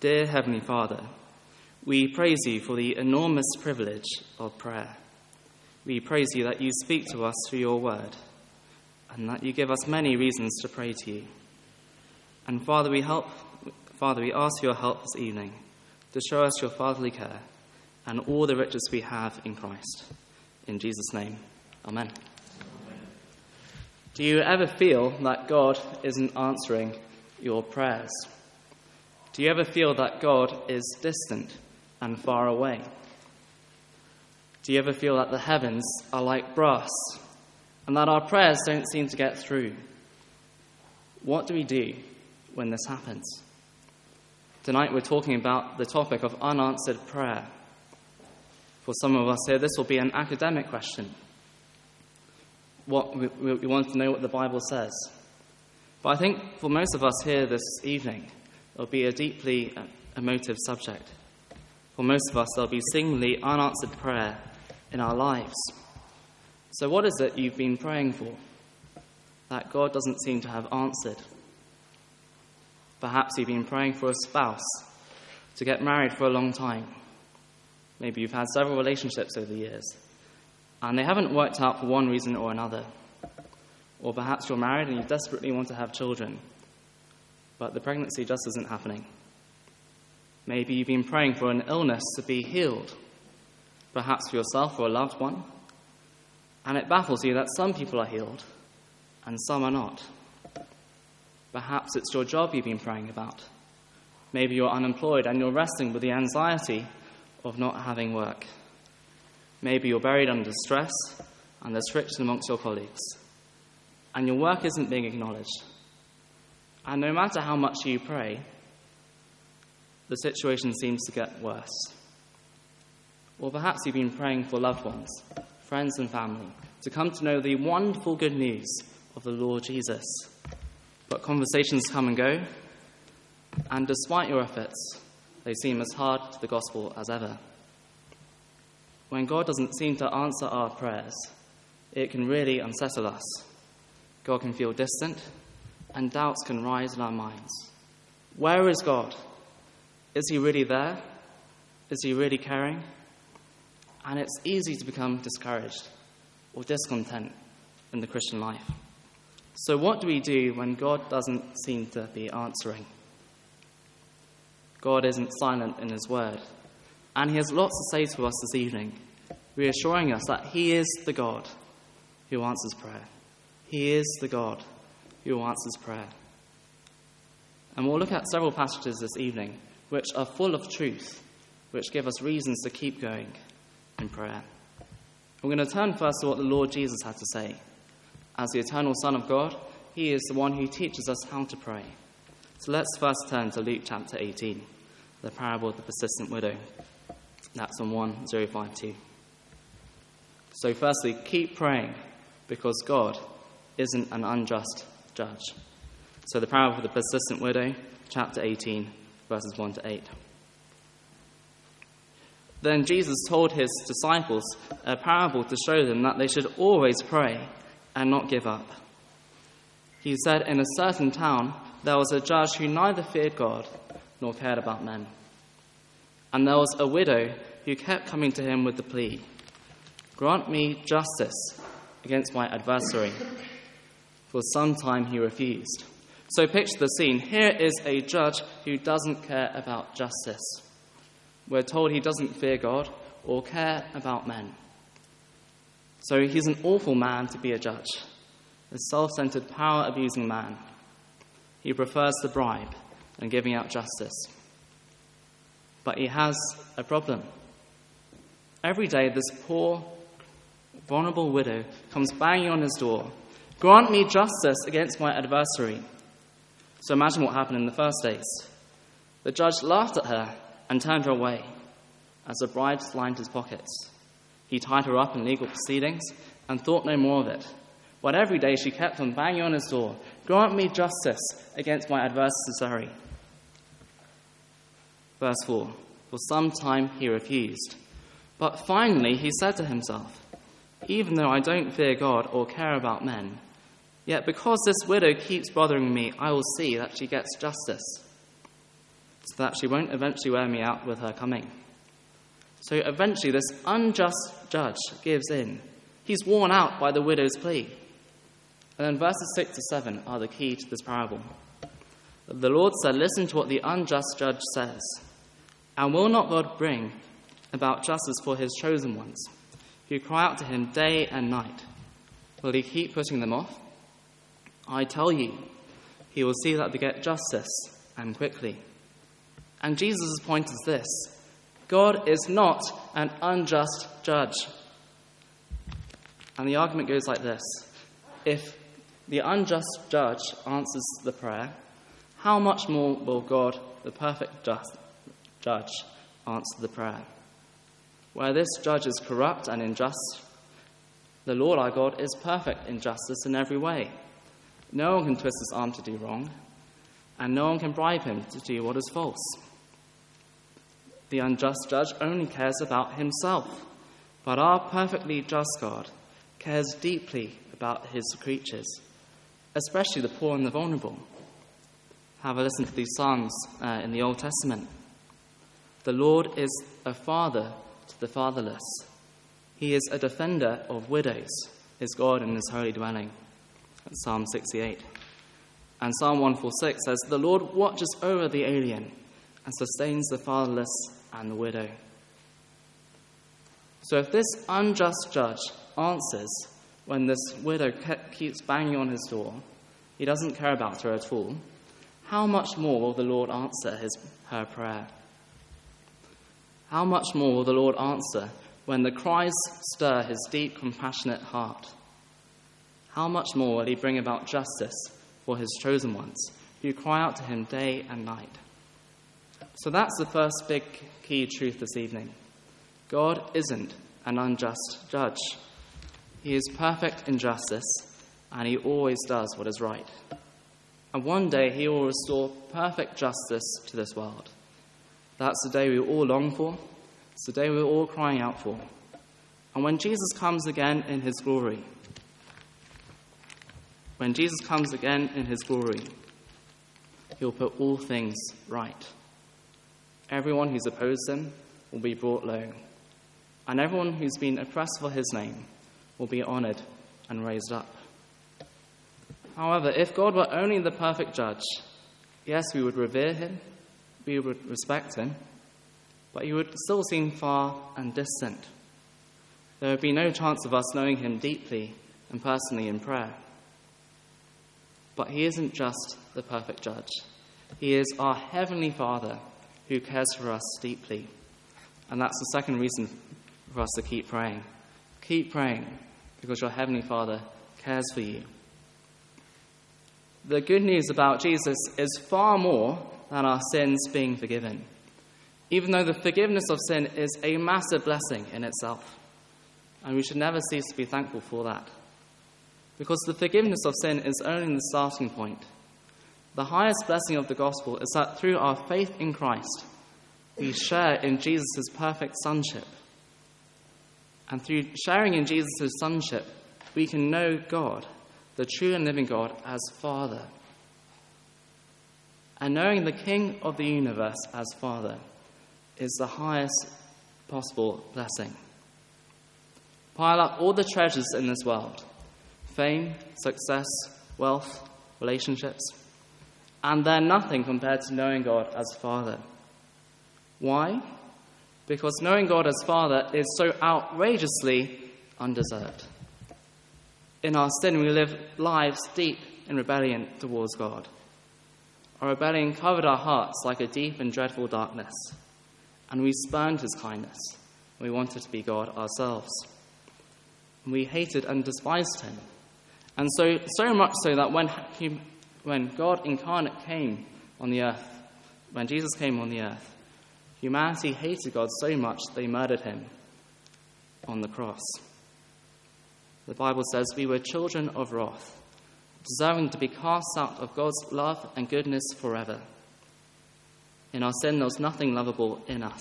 Dear Heavenly Father, we praise you for the enormous privilege of prayer. We praise you that you speak to us through your word and that you give us many reasons to pray to you. And Father, we help Father, we ask your help this evening to show us your fatherly care and all the riches we have in Christ. In Jesus' name, Amen. Do you ever feel that God isn't answering your prayers? Do you ever feel that God is distant and far away? Do you ever feel that the heavens are like brass and that our prayers don't seem to get through? What do we do when this happens? Tonight we're talking about the topic of unanswered prayer. For some of us here, this will be an academic question. What we, we want to know what the Bible says. But I think for most of us here this evening, it'll be a deeply uh, emotive subject. For most of us, there'll be seemingly unanswered prayer in our lives. So, what is it you've been praying for that God doesn't seem to have answered? Perhaps you've been praying for a spouse to get married for a long time. Maybe you've had several relationships over the years, and they haven't worked out for one reason or another. Or perhaps you're married and you desperately want to have children, but the pregnancy just isn't happening. Maybe you've been praying for an illness to be healed, perhaps for yourself or a loved one, and it baffles you that some people are healed and some are not. Perhaps it's your job you've been praying about. Maybe you're unemployed and you're wrestling with the anxiety of not having work. Maybe you're buried under stress and there's friction amongst your colleagues. And your work isn't being acknowledged. And no matter how much you pray, the situation seems to get worse. Or perhaps you've been praying for loved ones, friends, and family to come to know the wonderful good news of the Lord Jesus. But conversations come and go, and despite your efforts, they seem as hard to the gospel as ever. When God doesn't seem to answer our prayers, it can really unsettle us. God can feel distant, and doubts can rise in our minds. Where is God? Is He really there? Is He really caring? And it's easy to become discouraged or discontent in the Christian life. So, what do we do when God doesn't seem to be answering? God isn't silent in His word, and He has lots to say to us this evening, reassuring us that He is the God who answers prayer. He is the God who answers prayer. And we'll look at several passages this evening which are full of truth, which give us reasons to keep going in prayer. We're going to turn first to what the Lord Jesus had to say. As the eternal Son of God, he is the one who teaches us how to pray. So let's first turn to Luke chapter 18, the parable of the persistent widow. That's on 1052. So, firstly, keep praying because God isn't an unjust judge. So, the parable of the persistent widow, chapter 18, verses 1 to 8. Then Jesus told his disciples a parable to show them that they should always pray and not give up. He said, In a certain town there was a judge who neither feared God nor cared about men. And there was a widow who kept coming to him with the plea Grant me justice against my adversary. For some time he refused. So picture the scene. Here is a judge who doesn't care about justice. We're told he doesn't fear God or care about men. So he's an awful man to be a judge, a self centered, power abusing man. He prefers the bribe and giving out justice. But he has a problem. Every day, this poor, vulnerable widow comes banging on his door Grant me justice against my adversary. So imagine what happened in the first days. The judge laughed at her and turned her away as the bride lined his pockets. He tied her up in legal proceedings and thought no more of it. But every day she kept on banging on his door Grant me justice against my adversary. Verse 4 For some time he refused. But finally he said to himself, Even though I don't fear God or care about men, yet because this widow keeps bothering me, I will see that she gets justice. so that she won't eventually wear me out with her coming. So eventually, this unjust judge gives in. He's worn out by the widow's plea. And then verses 6 to 7 are the key to this parable. The Lord said, Listen to what the unjust judge says. And will not God bring about justice for his chosen ones, who cry out to him day and night? Will he keep putting them off? I tell you, he will see that they get justice and quickly. And Jesus' point is this God is not an unjust judge. And the argument goes like this If the unjust judge answers the prayer, how much more will God, the perfect just, judge, answer the prayer? Where this judge is corrupt and unjust, the Lord our God is perfect in justice in every way. No one can twist his arm to do wrong, and no one can bribe him to do what is false. The unjust judge only cares about himself, but our perfectly just God cares deeply about his creatures, especially the poor and the vulnerable. Have a listen to these Psalms uh, in the Old Testament. The Lord is a father to the fatherless. He is a defender of widows, is God in his holy dwelling. Psalm 68. And Psalm 146 says, The Lord watches over the alien and sustains the fatherless and the widow. So if this unjust judge answers when this widow keeps banging on his door, he doesn't care about her at all, how much more will the Lord answer his, her prayer? How much more will the Lord answer when the cries stir his deep, compassionate heart? How much more will he bring about justice for his chosen ones who cry out to him day and night? So that's the first big key truth this evening. God isn't an unjust judge. He is perfect in justice, and he always does what is right. And one day he will restore perfect justice to this world. That's the day we all long for. It's the day we're all crying out for. And when Jesus comes again in his glory, when Jesus comes again in his glory, he'll put all things right. Everyone who's opposed him will be brought low, and everyone who's been oppressed for his name will be honored and raised up. However, if God were only the perfect judge, yes, we would revere him, we would respect him, but he would still seem far and distant. There would be no chance of us knowing him deeply and personally in prayer. But he isn't just the perfect judge, he is our heavenly Father who cares for us deeply. And that's the second reason for us to keep praying. Keep praying because your heavenly Father cares for you. The good news about Jesus is far more than our sins being forgiven, even though the forgiveness of sin is a massive blessing in itself. And we should never cease to be thankful for that. Because the forgiveness of sin is only the starting point. The highest blessing of the gospel is that through our faith in Christ, we share in Jesus' perfect sonship. And through sharing in Jesus' sonship, we can know God, the true and living God, as Father. And knowing the King of the universe as Father is the highest possible blessing. Pile up all the treasures in this world fame, success, wealth, relationships and they're nothing compared to knowing God as Father. Why? Because knowing God as Father is so outrageously undeserved. In our sin, we live lives deep in rebellion towards God. Our rebellion covered our hearts like a deep and dreadful darkness, and we spurned His kindness. We wanted to be God ourselves. We hated and despised Him. And so, so much so that when he, when God incarnate came on the earth, when Jesus came on the earth, humanity hated God so much they murdered him on the cross. The Bible says we were children of wrath, deserving to be cast out of God's love and goodness forever. In our sin, there was nothing lovable in us.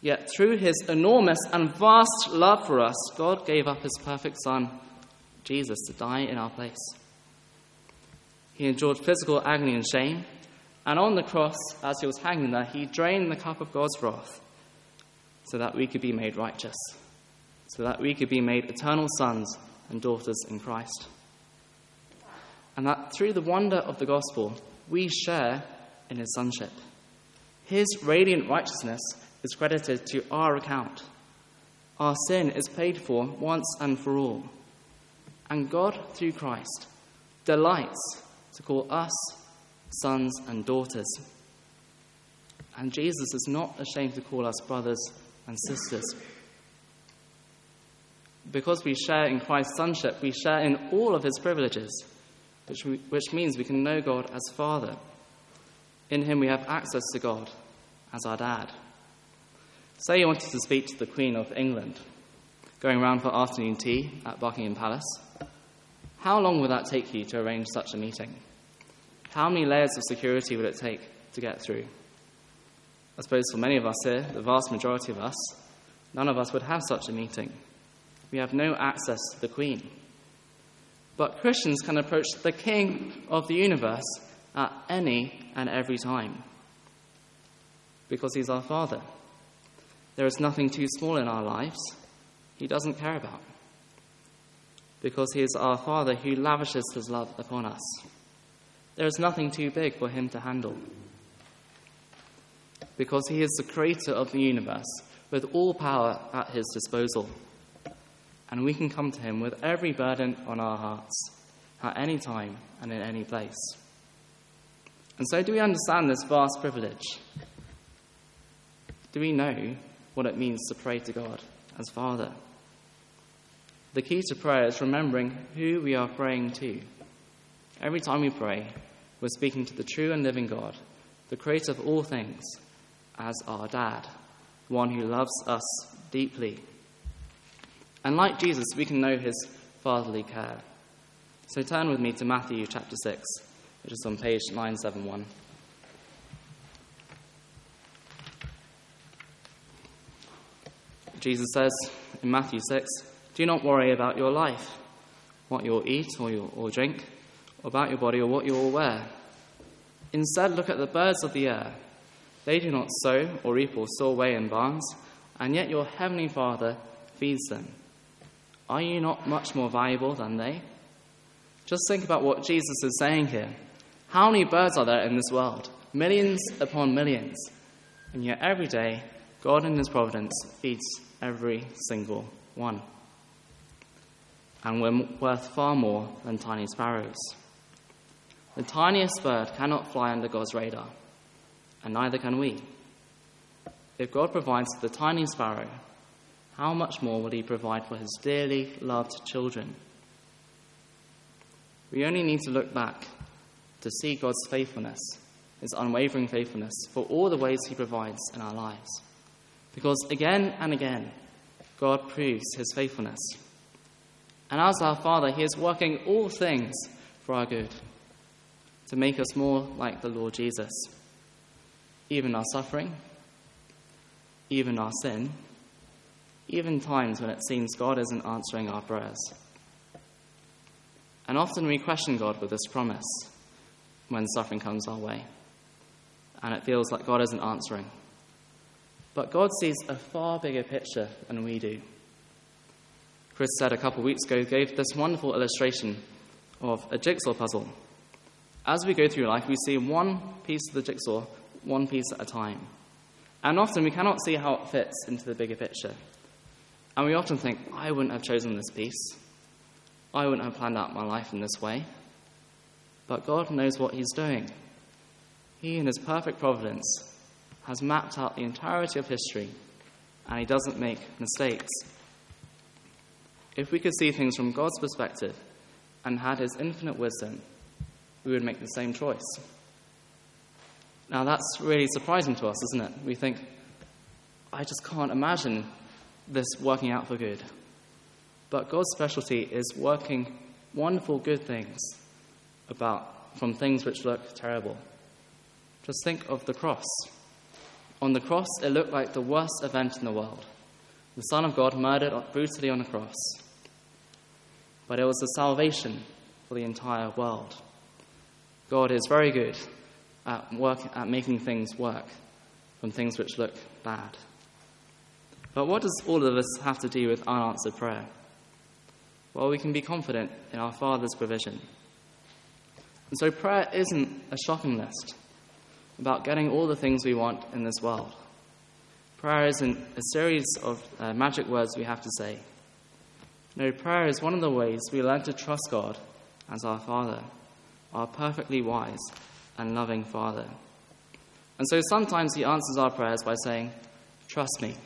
Yet, through his enormous and vast love for us, God gave up his perfect Son, Jesus, to die in our place. He endured physical agony and shame And on the cross, as he was hanging there, he drained the cup of God's wrath so that we could be made righteous, so that we could be made eternal sons and daughters in Christ. And that through the wonder of the gospel, we share in his sonship. His radiant righteousness is credited to our account. Our sin is paid for once and for all. And God, through Christ, delights to call us sons and daughters. And Jesus is not ashamed to call us brothers and sisters. Because we share in Christ's sonship, we share in all of his privileges, which, we, which means we can know God as Father. In him, we have access to God as our dad. Say you wanted to speak to the Queen of England, going around for afternoon tea at Buckingham Palace. How long would that take you to arrange such a meeting? How many layers of security would it take to get through? I suppose for many of us here, the vast majority of us, none of us would have such a meeting. We have no access to the Queen. But Christians can approach the King of the universe at any and every time because He's our Father. There is nothing too small in our lives He doesn't care about because He is our Father who lavishes His love upon us. There is nothing too big for Him to handle because He is the creator of the universe with all power at His disposal. And we can come to Him with every burden on our hearts at any time and in any place. And so, do we understand this vast privilege? Do we know what it means to pray to God as Father? The key to prayer is remembering who we are praying to. Every time we pray, we're speaking to the true and living God, the creator of all things, as our dad, one who loves us deeply. And like Jesus, we can know his fatherly care. So turn with me to Matthew chapter 6, which is on page 971. Jesus says in Matthew 6, Do not worry about your life, what you'll eat or, you'll, or drink, or about your body or what you will wear. Instead, look at the birds of the air. They do not sow or reap or store away in barns, and yet your heavenly Father feeds them. Are you not much more valuable than they? Just think about what Jesus is saying here. How many birds are there in this world? Millions upon millions. And yet every day, God in His providence feeds every single one. And we're worth far more than tiny sparrows. The tiniest bird cannot fly under God's radar, and neither can we. If God provides for the tiny sparrow, how much more will He provide for His dearly loved children? We only need to look back to see God's faithfulness, His unwavering faithfulness, for all the ways He provides in our lives. Because again and again, God proves his faithfulness. And as our Father, he is working all things for our good, to make us more like the Lord Jesus. Even our suffering, even our sin, even times when it seems God isn't answering our prayers. And often we question God with this promise when suffering comes our way, and it feels like God isn't answering. But God sees a far bigger picture than we do. Chris said a couple of weeks ago, gave this wonderful illustration of a jigsaw puzzle. As we go through life, we see one piece of the jigsaw, one piece at a time. And often we cannot see how it fits into the bigger picture. And we often think, I wouldn't have chosen this piece. I wouldn't have planned out my life in this way. But God knows what He's doing. He, in His perfect providence, has mapped out the entirety of history, and he doesn't make mistakes. If we could see things from God's perspective and had his infinite wisdom, we would make the same choice. Now, that's really surprising to us, isn't it? We think, I just can't imagine this working out for good. But God's specialty is working wonderful good things about from things which look terrible. Just think of the cross. On the cross, it looked like the worst event in the world the Son of God murdered brutally on a cross. But it was a salvation for the entire world. God is very good, at work at making things work from things which look bad. But what does all of this have to do with unanswered prayer? Well, we can be confident in our Father's provision. And so prayer isn't a shopping list about getting all the things we want in this world. Prayer isn't a series of uh, magic words we have to say. No, prayer is one of the ways we learn to trust God as our Father, our perfectly wise and loving Father. And so sometimes He answers our prayers by saying, Trust me.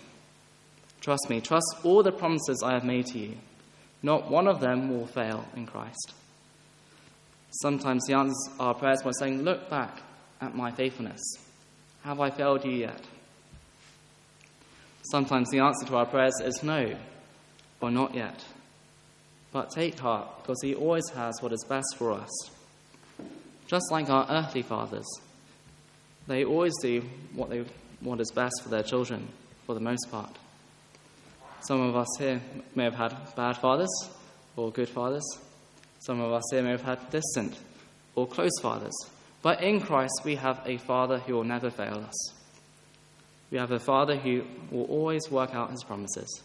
Trust me. Trust all the promises I have made to you. Not one of them will fail in Christ. Sometimes He answers our prayers by saying, Look back at my faithfulness. Have I failed you yet? Sometimes the answer to our prayers is no, or not yet. But take heart, because He always has what is best for us. Just like our earthly fathers, they always do what, they, what is best for their children, for the most part. Some of us here may have had bad fathers or good fathers. Some of us here may have had distant or close fathers. But in Christ, we have a Father who will never fail us. We have a Father who will always work out his promises.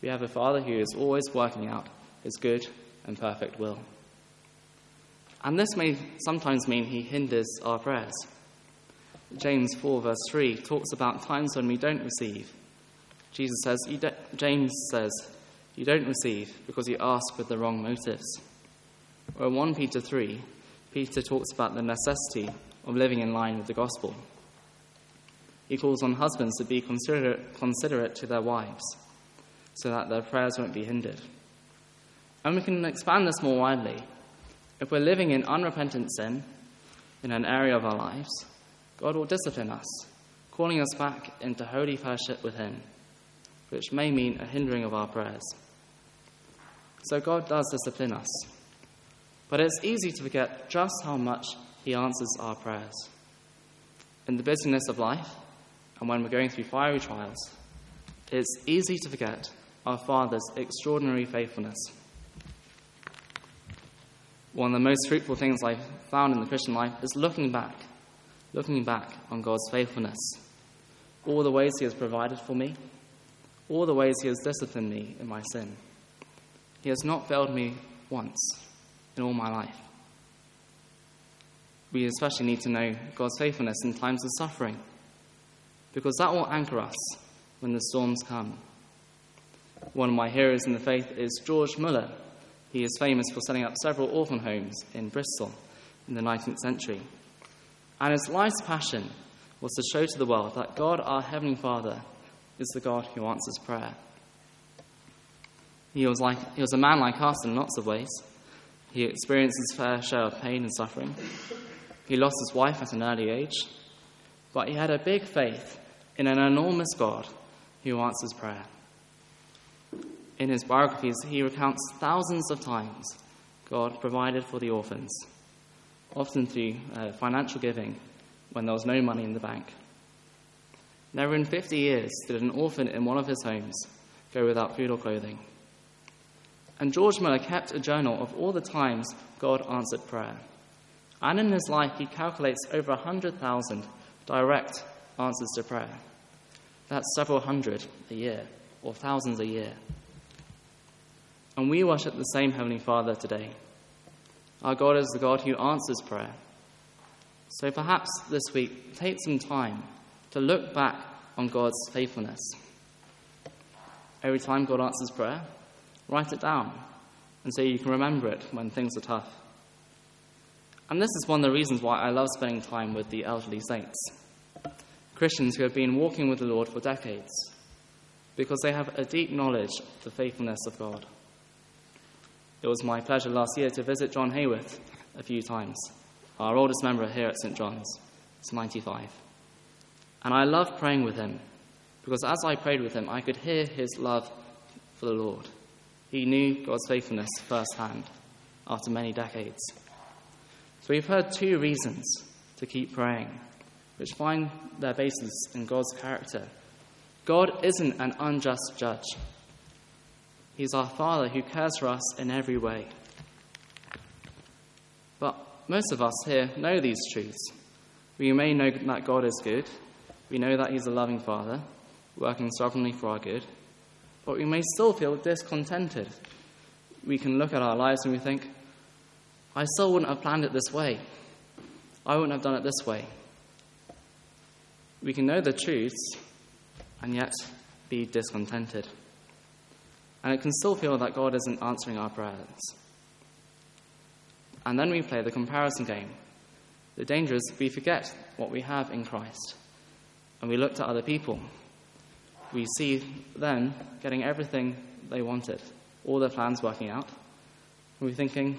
We have a Father who is always working out his good and perfect will. And this may sometimes mean he hinders our prayers. James 4, verse 3, talks about times when we don't receive. Jesus says, James says, You don't receive because you ask with the wrong motives. Or in 1 Peter 3, Peter talks about the necessity of living in line with the gospel. He calls on husbands to be considerate, considerate to their wives so that their prayers won't be hindered. And we can expand this more widely. If we're living in unrepentant sin in an area of our lives, God will discipline us, calling us back into holy fellowship with Him, which may mean a hindering of our prayers. So God does discipline us. But it's easy to forget just how much He answers our prayers. In the busyness of life, and when we're going through fiery trials, it's easy to forget our Father's extraordinary faithfulness. One of the most fruitful things I've found in the Christian life is looking back, looking back on God's faithfulness. All the ways He has provided for me, all the ways He has disciplined me in my sin. He has not failed me once in all my life. We especially need to know God's faithfulness in times of suffering because that will anchor us when the storms come. One of my heroes in the faith is George Muller. He is famous for setting up several orphan homes in Bristol in the 19th century. And his life's passion was to show to the world that God, our Heavenly Father, is the God who answers prayer. He was, like, he was a man like us in lots of ways. He experienced his fair share of pain and suffering. He lost his wife at an early age, but he had a big faith in an enormous God who answers prayer. In his biographies, he recounts thousands of times God provided for the orphans, often through uh, financial giving when there was no money in the bank. Never in 50 years did an orphan in one of his homes go without food or clothing. And George Muller kept a journal of all the times God answered prayer. And in his life, he calculates over 100,000 direct answers to prayer. That's several hundred a year, or thousands a year. And we worship the same Heavenly Father today. Our God is the God who answers prayer. So perhaps this week, take some time to look back on God's faithfulness. Every time God answers prayer, write it down and so you can remember it when things are tough. And this is one of the reasons why I love spending time with the elderly saints. Christians who have been walking with the Lord for decades, because they have a deep knowledge of the faithfulness of God. It was my pleasure last year to visit John Hayworth a few times, our oldest member here at St. John's. He's 95. And I love praying with him, because as I prayed with him, I could hear his love for the Lord. He knew God's faithfulness firsthand after many decades. So we've heard two reasons to keep praying which find their basis in God's character. God isn't an unjust judge. He's our Father who cares for us in every way. But most of us here know these truths, We may know that God is good. We know that He's a loving Father, working sovereignly for our good. But we may still feel discontented. We can look at our lives and we think, I still wouldn't have planned it this way. I wouldn't have done it this way. We can know the truths and yet be discontented. And it can still feel that God isn't answering our prayers. And then we play the comparison game. The danger is we forget what we have in Christ and we look to other people. We see them getting everything they wanted, all their plans working out. And we're thinking,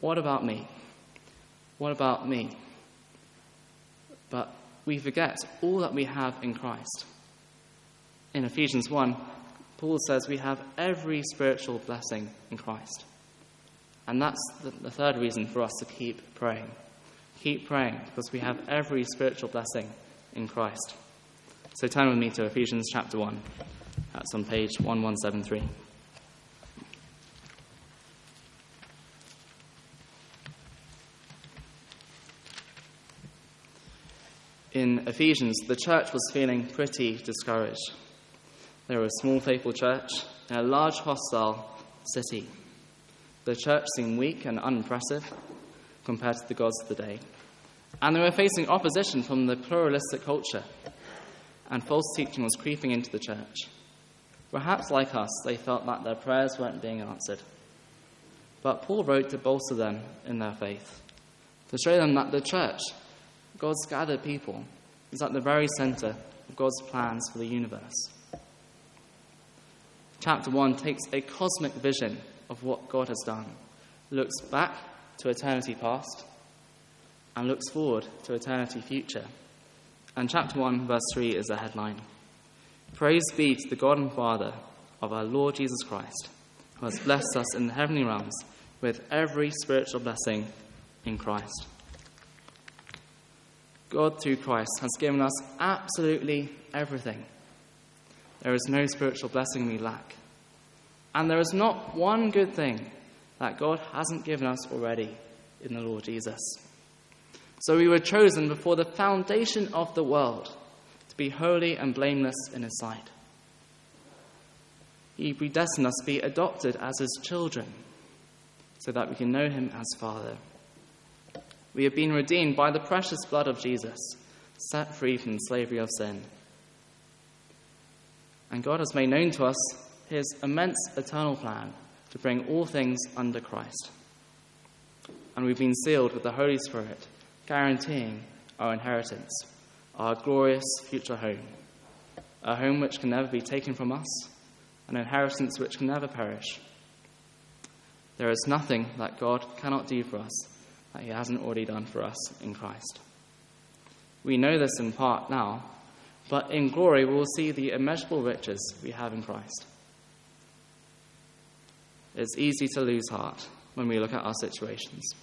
what about me? What about me? But we forget all that we have in Christ. In Ephesians 1, Paul says we have every spiritual blessing in Christ. And that's the, the third reason for us to keep praying. Keep praying because we have every spiritual blessing in Christ. So turn with me to Ephesians chapter 1. That's on page 1173. In Ephesians, the church was feeling pretty discouraged. They were a small faithful church in a large hostile city. The church seemed weak and unimpressive compared to the gods of the day. And they were facing opposition from the pluralistic culture, and false teaching was creeping into the church. Perhaps, like us, they felt that their prayers weren't being answered. But Paul wrote to bolster them in their faith, to show them that the church, God's gathered people, is at the very center of God's plans for the universe. Chapter 1 takes a cosmic vision of what God has done, looks back to eternity past, and looks forward to eternity future. And chapter 1, verse 3 is the headline Praise be to the God and Father of our Lord Jesus Christ, who has blessed us in the heavenly realms with every spiritual blessing in Christ. God, through Christ, has given us absolutely everything. There is no spiritual blessing we lack. And there is not one good thing that God hasn't given us already in the Lord Jesus. So we were chosen before the foundation of the world to be holy and blameless in His sight. He predestined us to be adopted as His children so that we can know Him as Father. We have been redeemed by the precious blood of Jesus, set free from the slavery of sin. And God has made known to us His immense eternal plan to bring all things under Christ. And we've been sealed with the Holy Spirit, guaranteeing our inheritance, our glorious future home, a home which can never be taken from us, an inheritance which can never perish. There is nothing that God cannot do for us that He hasn't already done for us in Christ. We know this in part now, but in glory we will see the immeasurable riches we have in Christ. It's easy to lose heart when we look at our situations.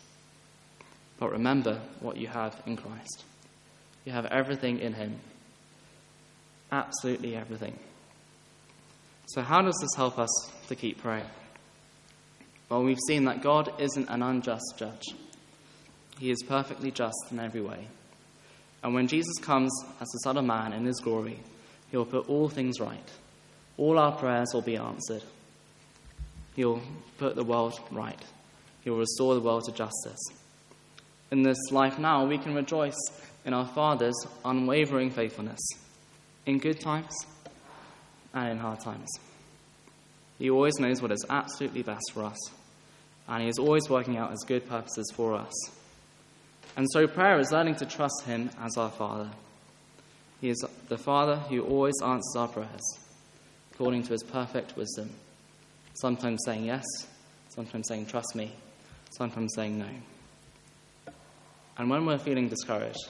But remember what you have in Christ. You have everything in Him. Absolutely everything. So, how does this help us to keep praying? Well, we've seen that God isn't an unjust judge, He is perfectly just in every way. And when Jesus comes as the Son of Man in His glory, He will put all things right. All our prayers will be answered. He'll put the world right. He'll restore the world to justice. In this life now, we can rejoice in our Father's unwavering faithfulness, in good times and in hard times. He always knows what is absolutely best for us, and He is always working out His good purposes for us. And so prayer is learning to trust Him as our Father. He is the Father who always answers our prayers, according to His perfect wisdom sometimes saying yes, sometimes saying trust me, sometimes saying no. And when we're feeling discouraged,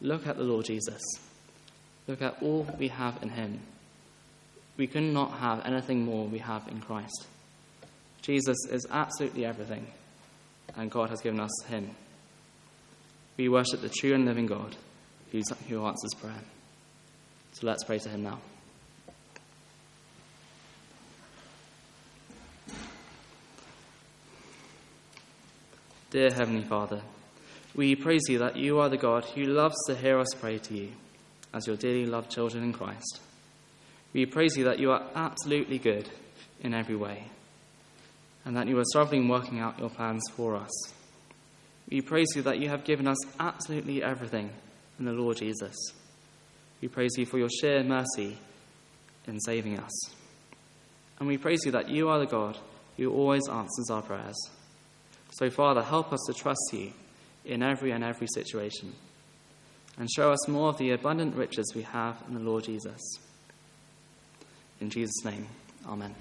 look at the Lord Jesus. Look at all we have in Him. We could not have anything more we have in Christ. Jesus is absolutely everything, and God has given us Him. We worship the true and living God who answers prayer. So let's pray to Him now. Dear Heavenly Father, We praise you that you are the God who loves to hear us pray to you as your dearly loved children in Christ. We praise you that you are absolutely good in every way and that you are sovereignly working out your plans for us. We praise you that you have given us absolutely everything in the Lord Jesus. We praise you for your sheer mercy in saving us. And we praise you that you are the God who always answers our prayers. So, Father, help us to trust you in every and every situation and show us more of the abundant riches we have in the Lord Jesus. In Jesus' name, Amen.